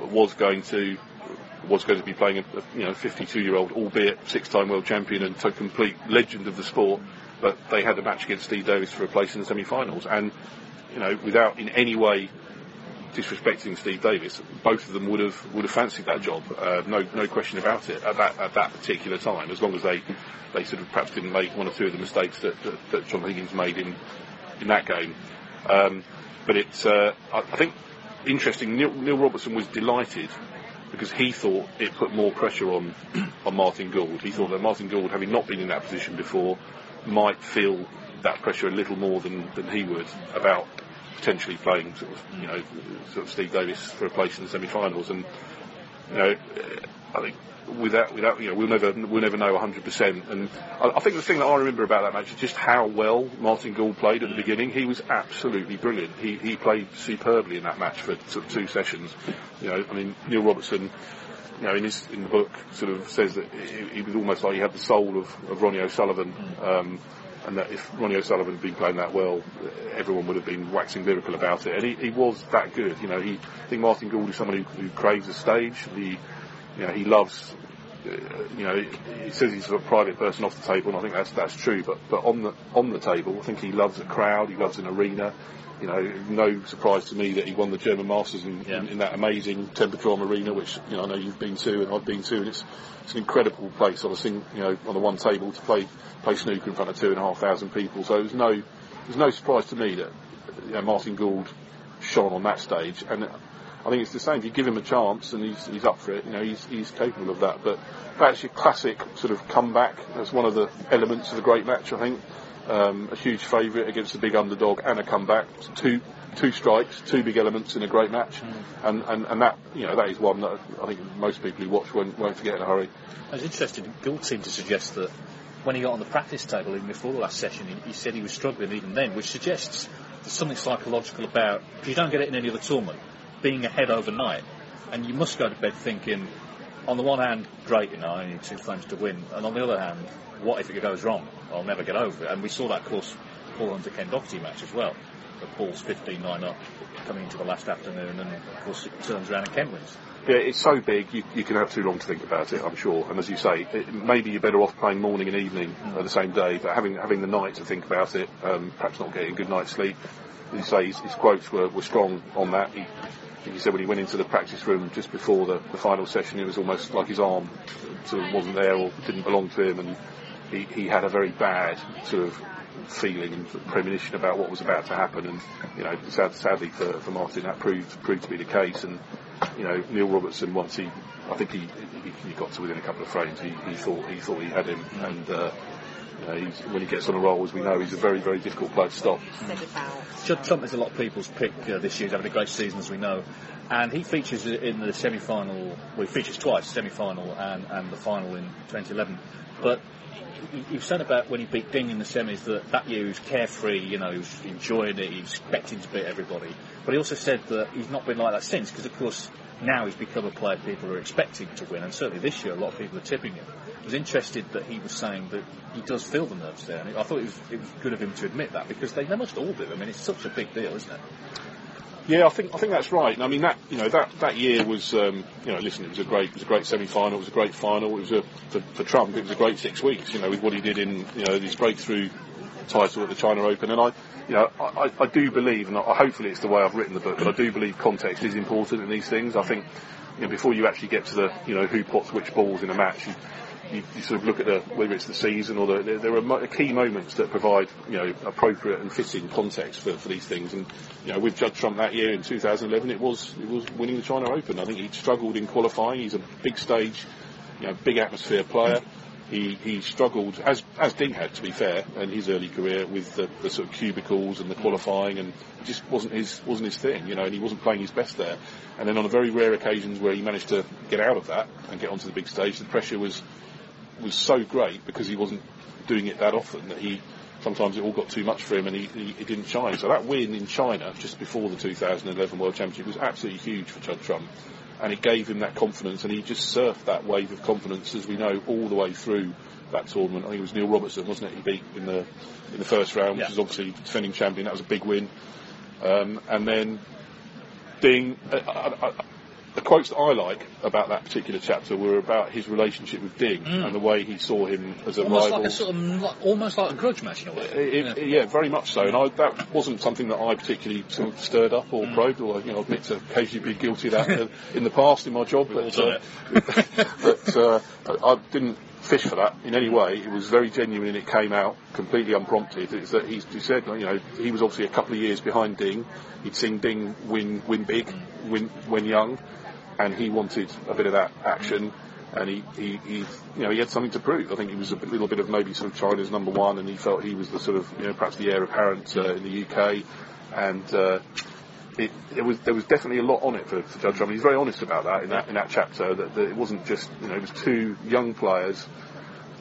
was going to was going to be playing a, you know 52 year old, albeit six time world champion and complete legend of the sport. But they had a match against Steve Davis for a place in the semi-finals, and you know without in any way disrespecting Steve Davis, both of them would have would have fancied that job. Uh, no no question about it at that at that particular time. As long as they they sort of perhaps didn't make one or two of the mistakes that that, that John Higgins made in in that game. Um, but it's uh, I, I think interesting. Neil, Neil Robertson was delighted because he thought it put more pressure on on Martin Gould. He thought that Martin Gould, having not been in that position before, might feel that pressure a little more than, than he would about potentially playing sort of you know sort of Steve Davis for a place in the semi-finals. And you know, I think without without you know we'll never we'll never know 100%. And I, I, think the thing that I remember about that match is just how well Martin Gould played at the beginning. He was absolutely brilliant. He he played superbly in that match for sort of two sessions. You know, I mean Neil Robertson. You know, in his in the book, sort of says that he, he was almost like he had the soul of, of Ronnie O'Sullivan. Um, and that if Ronnie O'Sullivan had been playing that well, everyone would have been waxing lyrical about it. And he, he was that good. You know, he, I think Martin Gould is someone who, who craves the stage. He, you know, he loves. Uh, you know, he says he's a private person off the table, and I think that's that's true. But but on the on the table, I think he loves a crowd. He loves an arena. You know, no surprise to me that he won the German Masters in, yeah. in, in that amazing Tempodrom arena, which you know I know you've been to and I've been to, and it's it's an incredible place on a sing, you know on the one table to play play snooker in front of two and a half thousand people. So there's no there's no surprise to me that you know, Martin Gould shone on that stage, and I think it's the same. If you give him a chance and he's, he's up for it, you know, he's, he's capable of that. But that's your classic sort of comeback. That's one of the elements of a great match, I think. Um, a huge favourite against a big underdog and a comeback. Two two strikes, two big elements in a great match, mm. and, and and that you know that is one that I think most people who watch won't, won't forget in a hurry. I was interested. Gould seemed to suggest that when he got on the practice table even before the last session, he, he said he was struggling even then, which suggests there's something psychological about. If you don't get it in any other tournament, being ahead overnight, and you must go to bed thinking, on the one hand, great, you know, I need two frames to win, and on the other hand, what if it goes wrong? I'll never get over it. And we saw that, of course, Paul Hunter Ken Doherty match as well. The Paul's 15-9 up coming into the last afternoon, and of course it turns around and Ken wins. Yeah, it's so big, you, you can have too long to think about it, I'm sure. And as you say, it, maybe you're better off playing morning and evening mm. the same day, but having having the night to think about it, um, perhaps not getting a good night's sleep, you say, his, his quotes were, were strong on that. He, he said when he went into the practice room just before the, the final session, it was almost like his arm sort of wasn't there or didn't belong to him, and he, he had a very bad sort of feeling and premonition about what was about to happen. And you know, sad, sadly for, for Martin, that proved proved to be the case. And you know, Neil Robertson once he, I think he, he, he got to within a couple of frames. He, he thought he thought he had him, and uh, you know, he's, when he gets on a roll, as we know, he's a very very difficult player to stop. Judd Trump is a lot of people's pick uh, this year. He's having a great season, as we know. And he features in the semi final, well, he features twice, semi final and, and the final in 2011. But he, was saying about when he beat Ding in the semis that that year he was carefree, you know, he was enjoying it, he was expecting to beat everybody. But he also said that he's not been like that since, because of course now he's become a player people are expecting to win, and certainly this year a lot of people are tipping him. I was interested that he was saying that he does feel the nerves there, and I thought it was, it was good of him to admit that because they, they must all do. I mean, it's such a big deal, isn't it? Yeah, I think I think that's right. I mean that you know that, that year was um, you know listen it was a great it was a great semi final it was a great final it was a for, for, Trump it was a great six weeks you know with what he did in you know his breakthrough title at the China Open and I you know I, I do believe and I, hopefully it's the way I've written the book but I do believe context is important in these things I think you know, before you actually get to the you know who pots which balls in a match you, you, you, sort of look at the, whether it's the season or the, there, are key moments that provide, you know, appropriate and fitting context for, for these things. And, you know, with Judd Trump that year in 2011, it was, it was winning the China Open. I think he struggled in qualifying. He's a big stage, you know, big atmosphere player. He, he struggled, as, as Ding had, to be fair, in his early career with the, the sort of cubicles and the hmm. qualifying and it just wasn't his, wasn't his thing, you know, and he wasn't playing his best there. And then on a very rare occasions where he managed to get out of that and get onto the big stage, the pressure was was so great because he wasn't doing it that often that he sometimes it all got too much for him and he, he, he, didn't shine. So that win in China just before the 2011 World Championship was absolutely huge for Judd Trump. And it gave him that confidence and he just surfed that wave of confidence as we know all the way through that tournament. I think it was Neil Robertson, wasn't it? He beat in the in the first round, which yeah. was obviously defending champion. That was a big win. Um, and then Ding, I, I, the quotes that I like about that particular chapter were about his relationship with Ding mm. and the way he saw him as a almost rival. Like a sort of, like, almost like a grudge match in a way. It, yeah. yeah. very much so. And I, that wasn't something that I particularly sort of stirred up or mm. probed, or you know, admit to occasionally be guilty of that in the past in my job. But, uh, but uh, I didn't fish for that in any way. It was very genuine and it came out completely unprompted. It's that he, he said, you know, he was obviously a couple of years behind Ding. He'd seen Ding win win big, mm. win when young and he wanted a bit of that action. And he, he, he, you know, he had something to prove. I think he was a little bit of maybe sort of China's number one, and he felt he was the sort of, you know, perhaps the heir apparent uh, in the UK. And uh, it, it, was there was definitely a lot on it for, for Judd Trump. He's very honest about that in that in that chapter. That, that it wasn't just, you know, it was two young players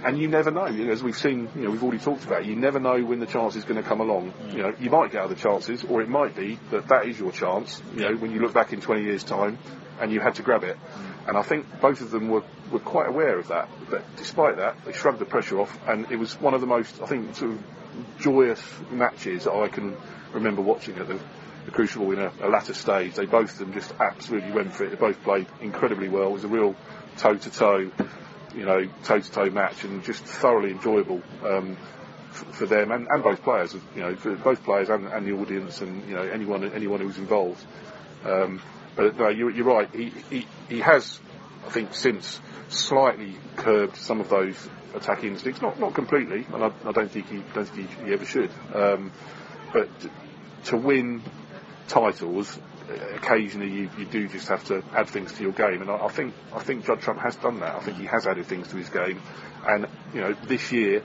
and you never know. You know, as we've seen, you know, we've already talked about. You never know when the chance is going to come along. Mm. You know, you might get other chances, or it might be that that is your chance. You know, when you look back in 20 years' time, and you had to grab it. And I think both of them were, were quite aware of that. But despite that, they shrugged the pressure off, and it was one of the most, I think, sort of joyous matches that I can remember watching at the, the Crucible in a, a latter stage. They both of them just absolutely went for it. They both played incredibly well. It was a real toe to toe you know, toe to toe match and just thoroughly enjoyable um, for them and, and both players, you know, for both players and, and the audience and you know anyone anyone who was involved. Um, but no, you're, you're right. He, he he has, I think, since slightly curbed some of those attacking instincts. Not not completely, and I, I don't think he don't think he, he ever should. Um, but to win titles occasionally you, you do just have to add things to your game, and I, I think I think Judd Trump has done that. I think he has added things to his game, and you know this year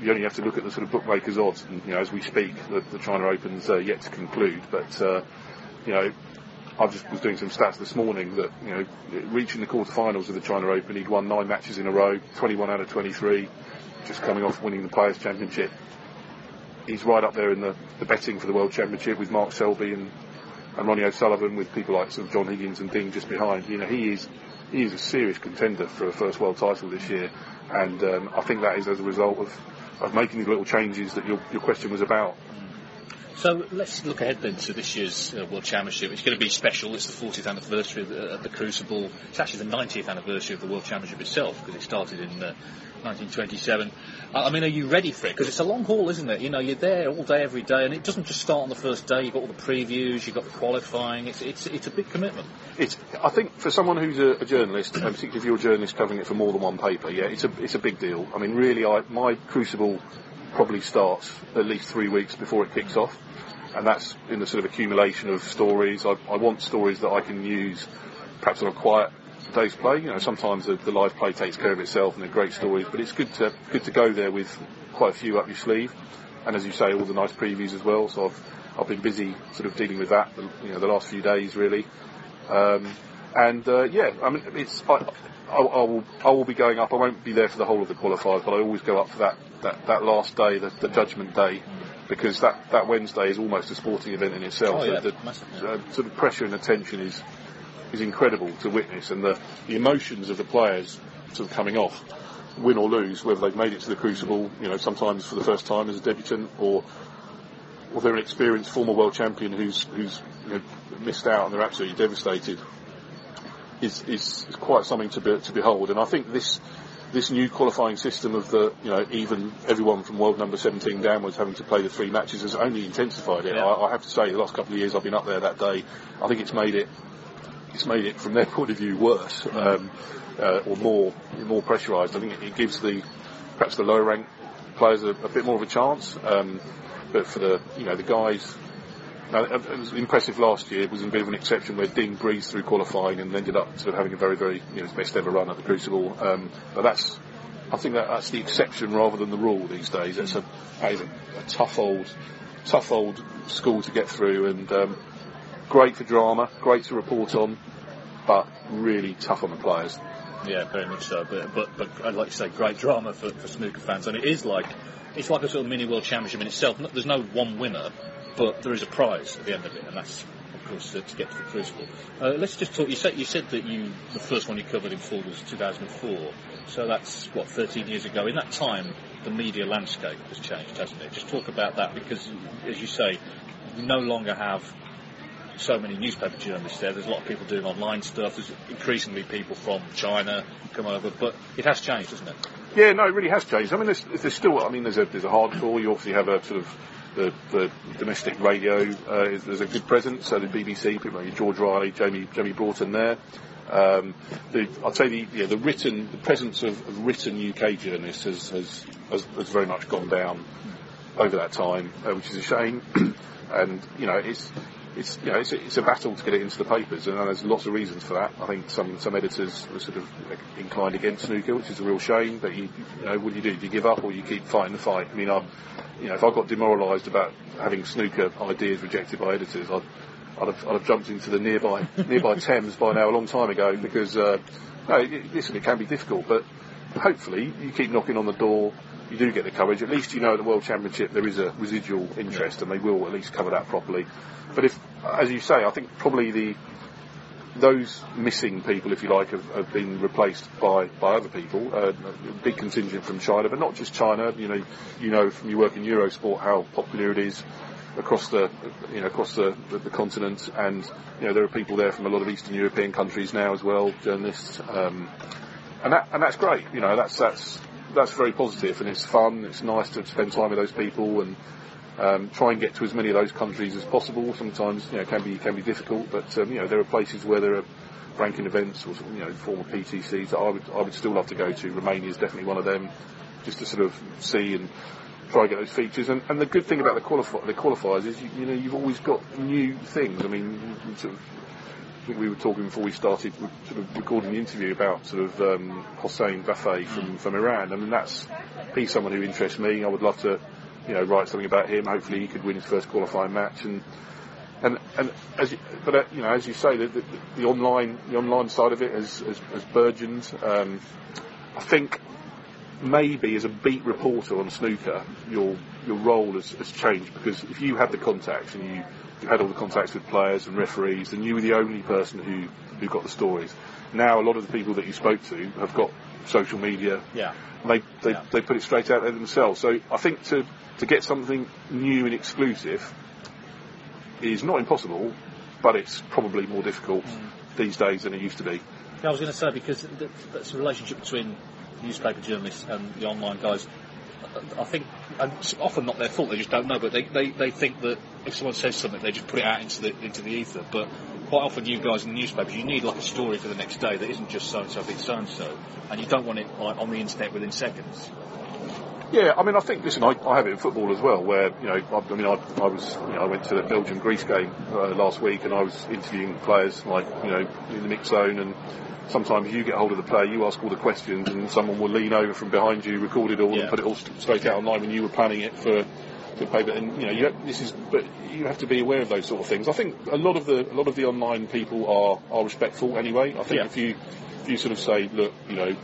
you only have to look at the sort of bookmakers' odds. And, you know, as we speak, the, the China Open's uh, yet to conclude, but uh, you know, I just was doing some stats this morning that you know, reaching the quarterfinals of the China Open, he'd won nine matches in a row, 21 out of 23, just coming off winning the Players' Championship. He's right up there in the, the betting for the World Championship with Mark Selby and and Ronnie O'Sullivan with people like sort of John Higgins and Ding just behind. You know, he is he is a serious contender for a first world title this year, and um, I think that is as a result of, of making these little changes that your, your question was about. So let's look ahead then to this year's uh, World Championship. It's going to be special. It's the 40th anniversary of the, the Crucible. It's actually the 90th anniversary of the World Championship itself because it started in uh, 1927. I I mean, are you ready for it? Because it's a long haul, isn't it? You know, you're there all day, every day, and it doesn't just start on the first day. You've got all the previews, you've got the qualifying. It's it's it's a big commitment. It's, I think for someone who's a, a journalist, and particularly if you're a journalist covering it for more than one paper, yeah, it's a it's a big deal. I mean, really, I, my Crucible probably starts at least three weeks before it kicks off, and that's in the sort of accumulation of stories. I, I want stories that I can use, perhaps on a quiet day's play. You know, sometimes the, the live play takes care of itself, and they're great stories, but it's good to good to go there with quite a few up your sleeve, and as you say, all the nice previews as well. So I've I've been busy sort of dealing with that, you know, the last few days really. Um, and uh, yeah, I mean, it's I, I, I will I will be going up. I won't be there for the whole of the qualifiers, but I always go up for that that, that last day, the, the judgment day, because that, that Wednesday is almost a sporting event in itself. Oh, yeah, the, the uh, sort of pressure and attention is is incredible to witness, and the, the emotions of the players sort of coming off, win or lose, whether they've made it to the Crucible, you know, sometimes for the first time as a debutant, or or they're an experienced former world champion who's who's you know, missed out and they're absolutely devastated. Is, is is quite something to be, to behold, and I think this this new qualifying system of the you know even everyone from world number 17 downwards having to play the three matches has only intensified it. Yeah. I, I have to say, the last couple of years I've been up there that day, I think it's made it it's made it from their point of view worse um, uh, or more more pressurised. I think it, it gives the perhaps the lower ranked players a, a bit more of a chance, um, but for the you know the guys. Now, it was impressive last year. It was a bit of an exception where Ding breezed through qualifying and ended up sort of having a very, very, you know, best ever run at the Crucible. Um, but that's, I think that that's the exception rather than the rule these days. It's a, that is a, a tough old, tough old school to get through and um, great for drama, great to report on, but really tough on the players. Yeah, very much so. But but, but I'd like to say great drama for, for snooker fans, and it is like it's like a sort of mini world championship in itself. There's no one winner, but there is a prize at the end of it, and that's of course to, to get to the crucible. Uh, let's just talk. You said you said that you the first one you covered in full was 2004, so that's what 13 years ago. In that time, the media landscape has changed, hasn't it? Just talk about that because, as you say, we no longer have so many newspaper journalists there. There's a lot of people doing online stuff. There's increasingly people from China come over, but it has changed, hasn't it? Yeah, no, it really has changed. I mean, there's, there's still, I mean, there's a there's a hardcore. You obviously have a sort of the, the domestic radio. Uh, there's a good presence. So the BBC, people like George Riley, Jamie Jamie Broughton there. Um, the, I'd say the yeah, the written the presence of, of written UK journalists has, has has has very much gone down over that time, uh, which is a shame. and you know, it's it's you know it's a, it's a battle to get it into the papers, and there's lots of reasons for that. I think some some editors were sort of inclined against snooker, which is a real shame. But you you know, what do you do? Do you give up or you keep fighting the fight? I mean, I'm you know, if I got demoralised about having snooker ideas rejected by editors, I'd I'd have, I'd have jumped into the nearby nearby Thames by now a long time ago because uh, no, it, listen, it can be difficult, but hopefully you keep knocking on the door. You do get the coverage. At least you know at the World Championship there is a residual interest, and they will at least cover that properly. But if, as you say, I think probably the those missing people, if you like, have, have been replaced by, by other people. Uh, a big contingent from China, but not just China. You know, you know from your work in Eurosport how popular it is across the you know across the, the, the continent, and you know there are people there from a lot of Eastern European countries now as well, journalists, um, and that and that's great. You know, that's that's that's very positive, and it's fun. It's nice to spend time with those people and. Um, try and get to as many of those countries as possible. Sometimes you know can be can be difficult, but um, you know there are places where there are ranking events or you know former PTCs that I would I would still love to go to. Romania is definitely one of them, just to sort of see and try and get those features. And, and the good thing about the, qualifi- the qualifiers is you, you know you've always got new things. I mean, sort of, think we were talking before we started sort of recording the interview about sort of um, Hossein Vafaei from from Iran. I mean that's he's someone who interests me. I would love to you know write something about him. Hopefully he could win his first qualifying match and. And, and as you, but uh, you know, as you say, the, the, the online the online side of it has, has, has burgeoned. Um, I think maybe as a beat reporter on snooker, your your role has, has changed because if you had the contacts and you, you had all the contacts with players and referees, then you were the only person who, who got the stories. Now a lot of the people that you spoke to have got social media. Yeah. They they, Yeah. they put it straight out there themselves. So I think to to get something new and exclusive, is not impossible, but it's probably more difficult mm. these days than it used to be. Yeah, I was going to say because that's the relationship between newspaper journalists and the online guys. I think, and it's often not their fault; they just don't know. But they, they, they think that if someone says something, they just put it out into the into the ether. But quite often, you guys in the newspapers, you need like a story for the next day that isn't just so and so, it's so and so, and you don't want it like on the internet within seconds. Yeah, I mean, I think, listen, I, I have it in football as well, where, you know, I, I mean, I, I was, you know, I went to the Belgium-Greece game uh, last week and I was interviewing players, like, you know, in the mix zone and sometimes you get hold of the player, you ask all the questions and someone will lean over from behind you, record it all Yeah. and put it all straight out online when you were planning it for, for paper. And, you know, you this is, but you have to be aware of those sort of things. I think a lot of the, a lot of the online people are, are respectful anyway. I think Yeah. if you, if you sort of say, look, you know,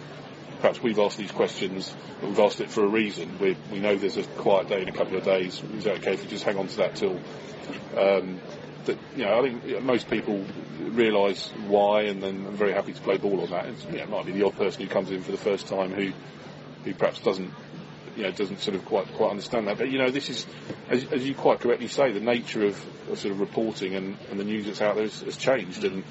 perhaps we've asked these questions, but we've asked it for a reason. We, we know there's a quiet day in a couple of days. Is it okay if we just hang on to that till? Um, that you know, I think most people realise why, and then I'm very happy to play ball on that. You know, it might be the odd person who comes in for the first time who, who perhaps doesn't, you know, doesn't sort of quite quite understand that. But you know, this is, as, as you quite correctly say, the nature of, of sort of reporting and, and the news that's out there has, has changed, and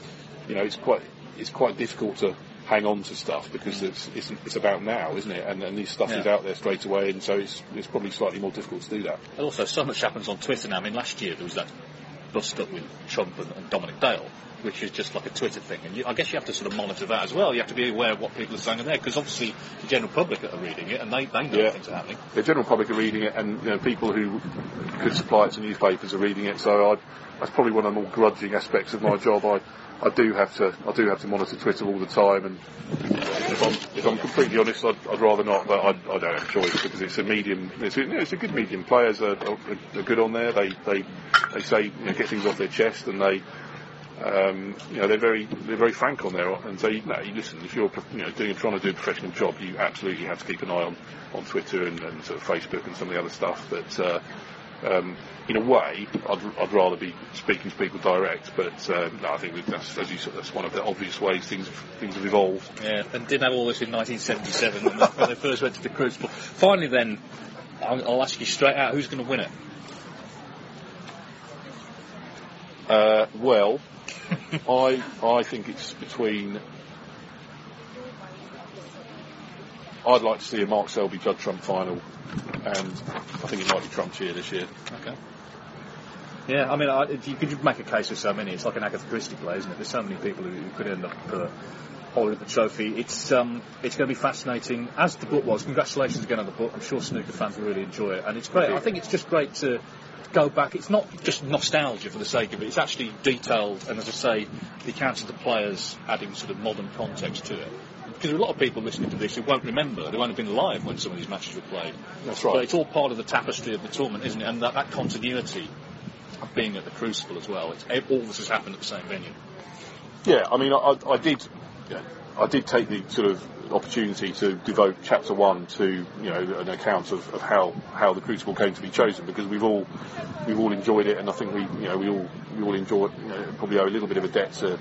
you know, it's quite it's quite difficult to hang on to stuff because it's it's, it's about now, isn't it? And, and this stuff is out there straight away, and so it's it's probably slightly more difficult to do that. And also, so much happens on Twitter now. I mean, last year there was that bust up with Trump and, and Dominic Dale, which is just like a Twitter thing. And you, I guess you have to sort of monitor that as well. You have to be aware of what people are saying in there, because obviously the general public are reading it and they, they know Yeah. things are happening. the general public are reading it, and you know, people who could supply it to newspapers are reading it. So I, that's probably one of the more grudging aspects of my job. I, I do have to, I do have to monitor Twitter all the time, and if I'm, if I'm completely honest, I'd, I'd rather not, but I, I don't have a choice because it's a medium. It's a, you know, it's a good medium. Players are, are, are good on there. They, they, they say, you know, get things off their chest, and they. Um, you know they're very they're very frank on there, and you know, you listen. If you're you know doing trying to do a professional job, you absolutely have to keep an eye on on Twitter and, and sort of Facebook and some of the other stuff. But uh, um, in a way, I'd, I'd rather be speaking to people direct. But um, no, I think that's as you said, that's one of the obvious ways things things have evolved. Yeah, and didn't have all this in 1977 when they, first went to the Crucible. Finally, then, I'll, I'll ask you straight out: who's going to win it? Uh, well, I I think it's between. I'd like to see a Mark Selby Judd Trump final, and I think it might be Trump cheer this year. Okay. Yeah, I mean, I, you could make a case for so many. It's like an Agatha Christie play, isn't it? There's so many people who, who could end up uh, holding the trophy. It's um, it's going to be fascinating, as the book was. Congratulations again on the book. I'm sure snooker fans will really enjoy it, and it's great. I think it's just great to go back. It's not just nostalgia for the sake of it. It's actually detailed, and as I say, the accounts of the players adding sort of modern context to it. Because a lot of people listening to this who won't remember, they won't have been alive when some of these matches were played. That's right. But it's all part of the tapestry of the tournament, isn't it? And that, that continuity of being at the Crucible as well. It's, all this has happened at the same venue. Yeah, I mean, I, I- did, yeah, I did take the sort of opportunity to devote chapter one to, you know, an account of, of how, how the Crucible came to be chosen because we've all, we've all enjoyed it and I think we, you know, we all, we all enjoy it, you know, probably owe a little bit of a debt to,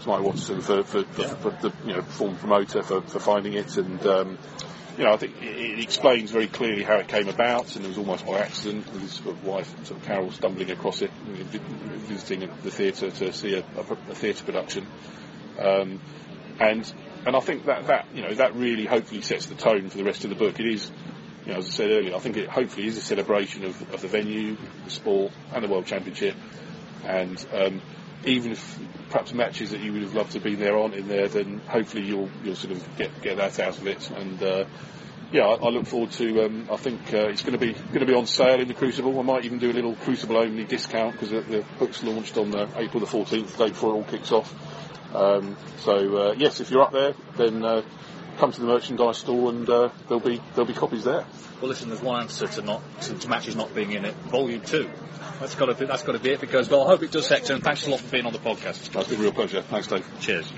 to Mike Watterson for, for, for, for the, you know, former promoter for, for finding it. And, um, you know, I think it, it explains very clearly how it came about, and it was almost by accident. With his sort of wife, sort of Carol, stumbling across it, you know, vi- visiting the theatre to see a, a, a theatre production, um, and and I think that that you know that really hopefully sets the tone for the rest of the book. It is, you know, as I said earlier, I think it hopefully is a celebration of, of the venue, the sport, and the World Championship, and um, even if perhaps matches that you would have loved to be there aren't in there, then hopefully you'll you'll sort of get get that out of it. And uh, yeah, I, I look forward to. Um, I think uh, it's going to be going to be on sale in the Crucible. I might even do a little Crucible only discount because the, the book's launched on uh, April the 14th, the day before it all kicks off. Um, so uh, yes, if you're up there, then uh, come to the merchandise store and uh, there'll be there'll be copies there. Well, listen, there's one answer to not to, to matches not being in it. Volume two. That's got to be that's got to be it. Because well, I hope it does, Hector. And thanks a lot for being on the podcast. That's been a real pleasure. Thanks, Dave. Cheers.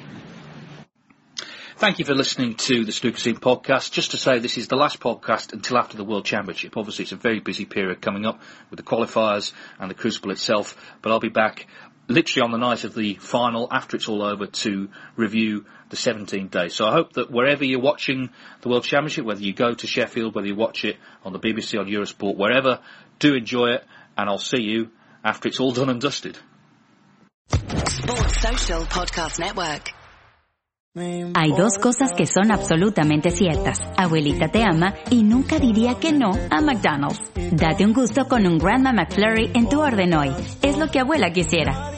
Thank you for listening to the Snooker Scene podcast. Just to say, this is the last podcast until after the World Championship. Obviously, it's a very busy period coming up with the qualifiers and the Crucible itself, but I'll be back literally on the night of the final after it's all over to review the 17 days. So I hope that wherever you're watching the World Championship, whether you go to Sheffield, whether you watch it on the BBC, on Eurosport, wherever, do enjoy it, and I'll see you after it's all done and dusted. Sports Social Podcast Network. Hay dos cosas que son absolutamente ciertas. Abuelita te ama y nunca diría que no a McDonald's. Date un gusto con un Grandma McFlurry en tu orden hoy. Es lo que abuela quisiera.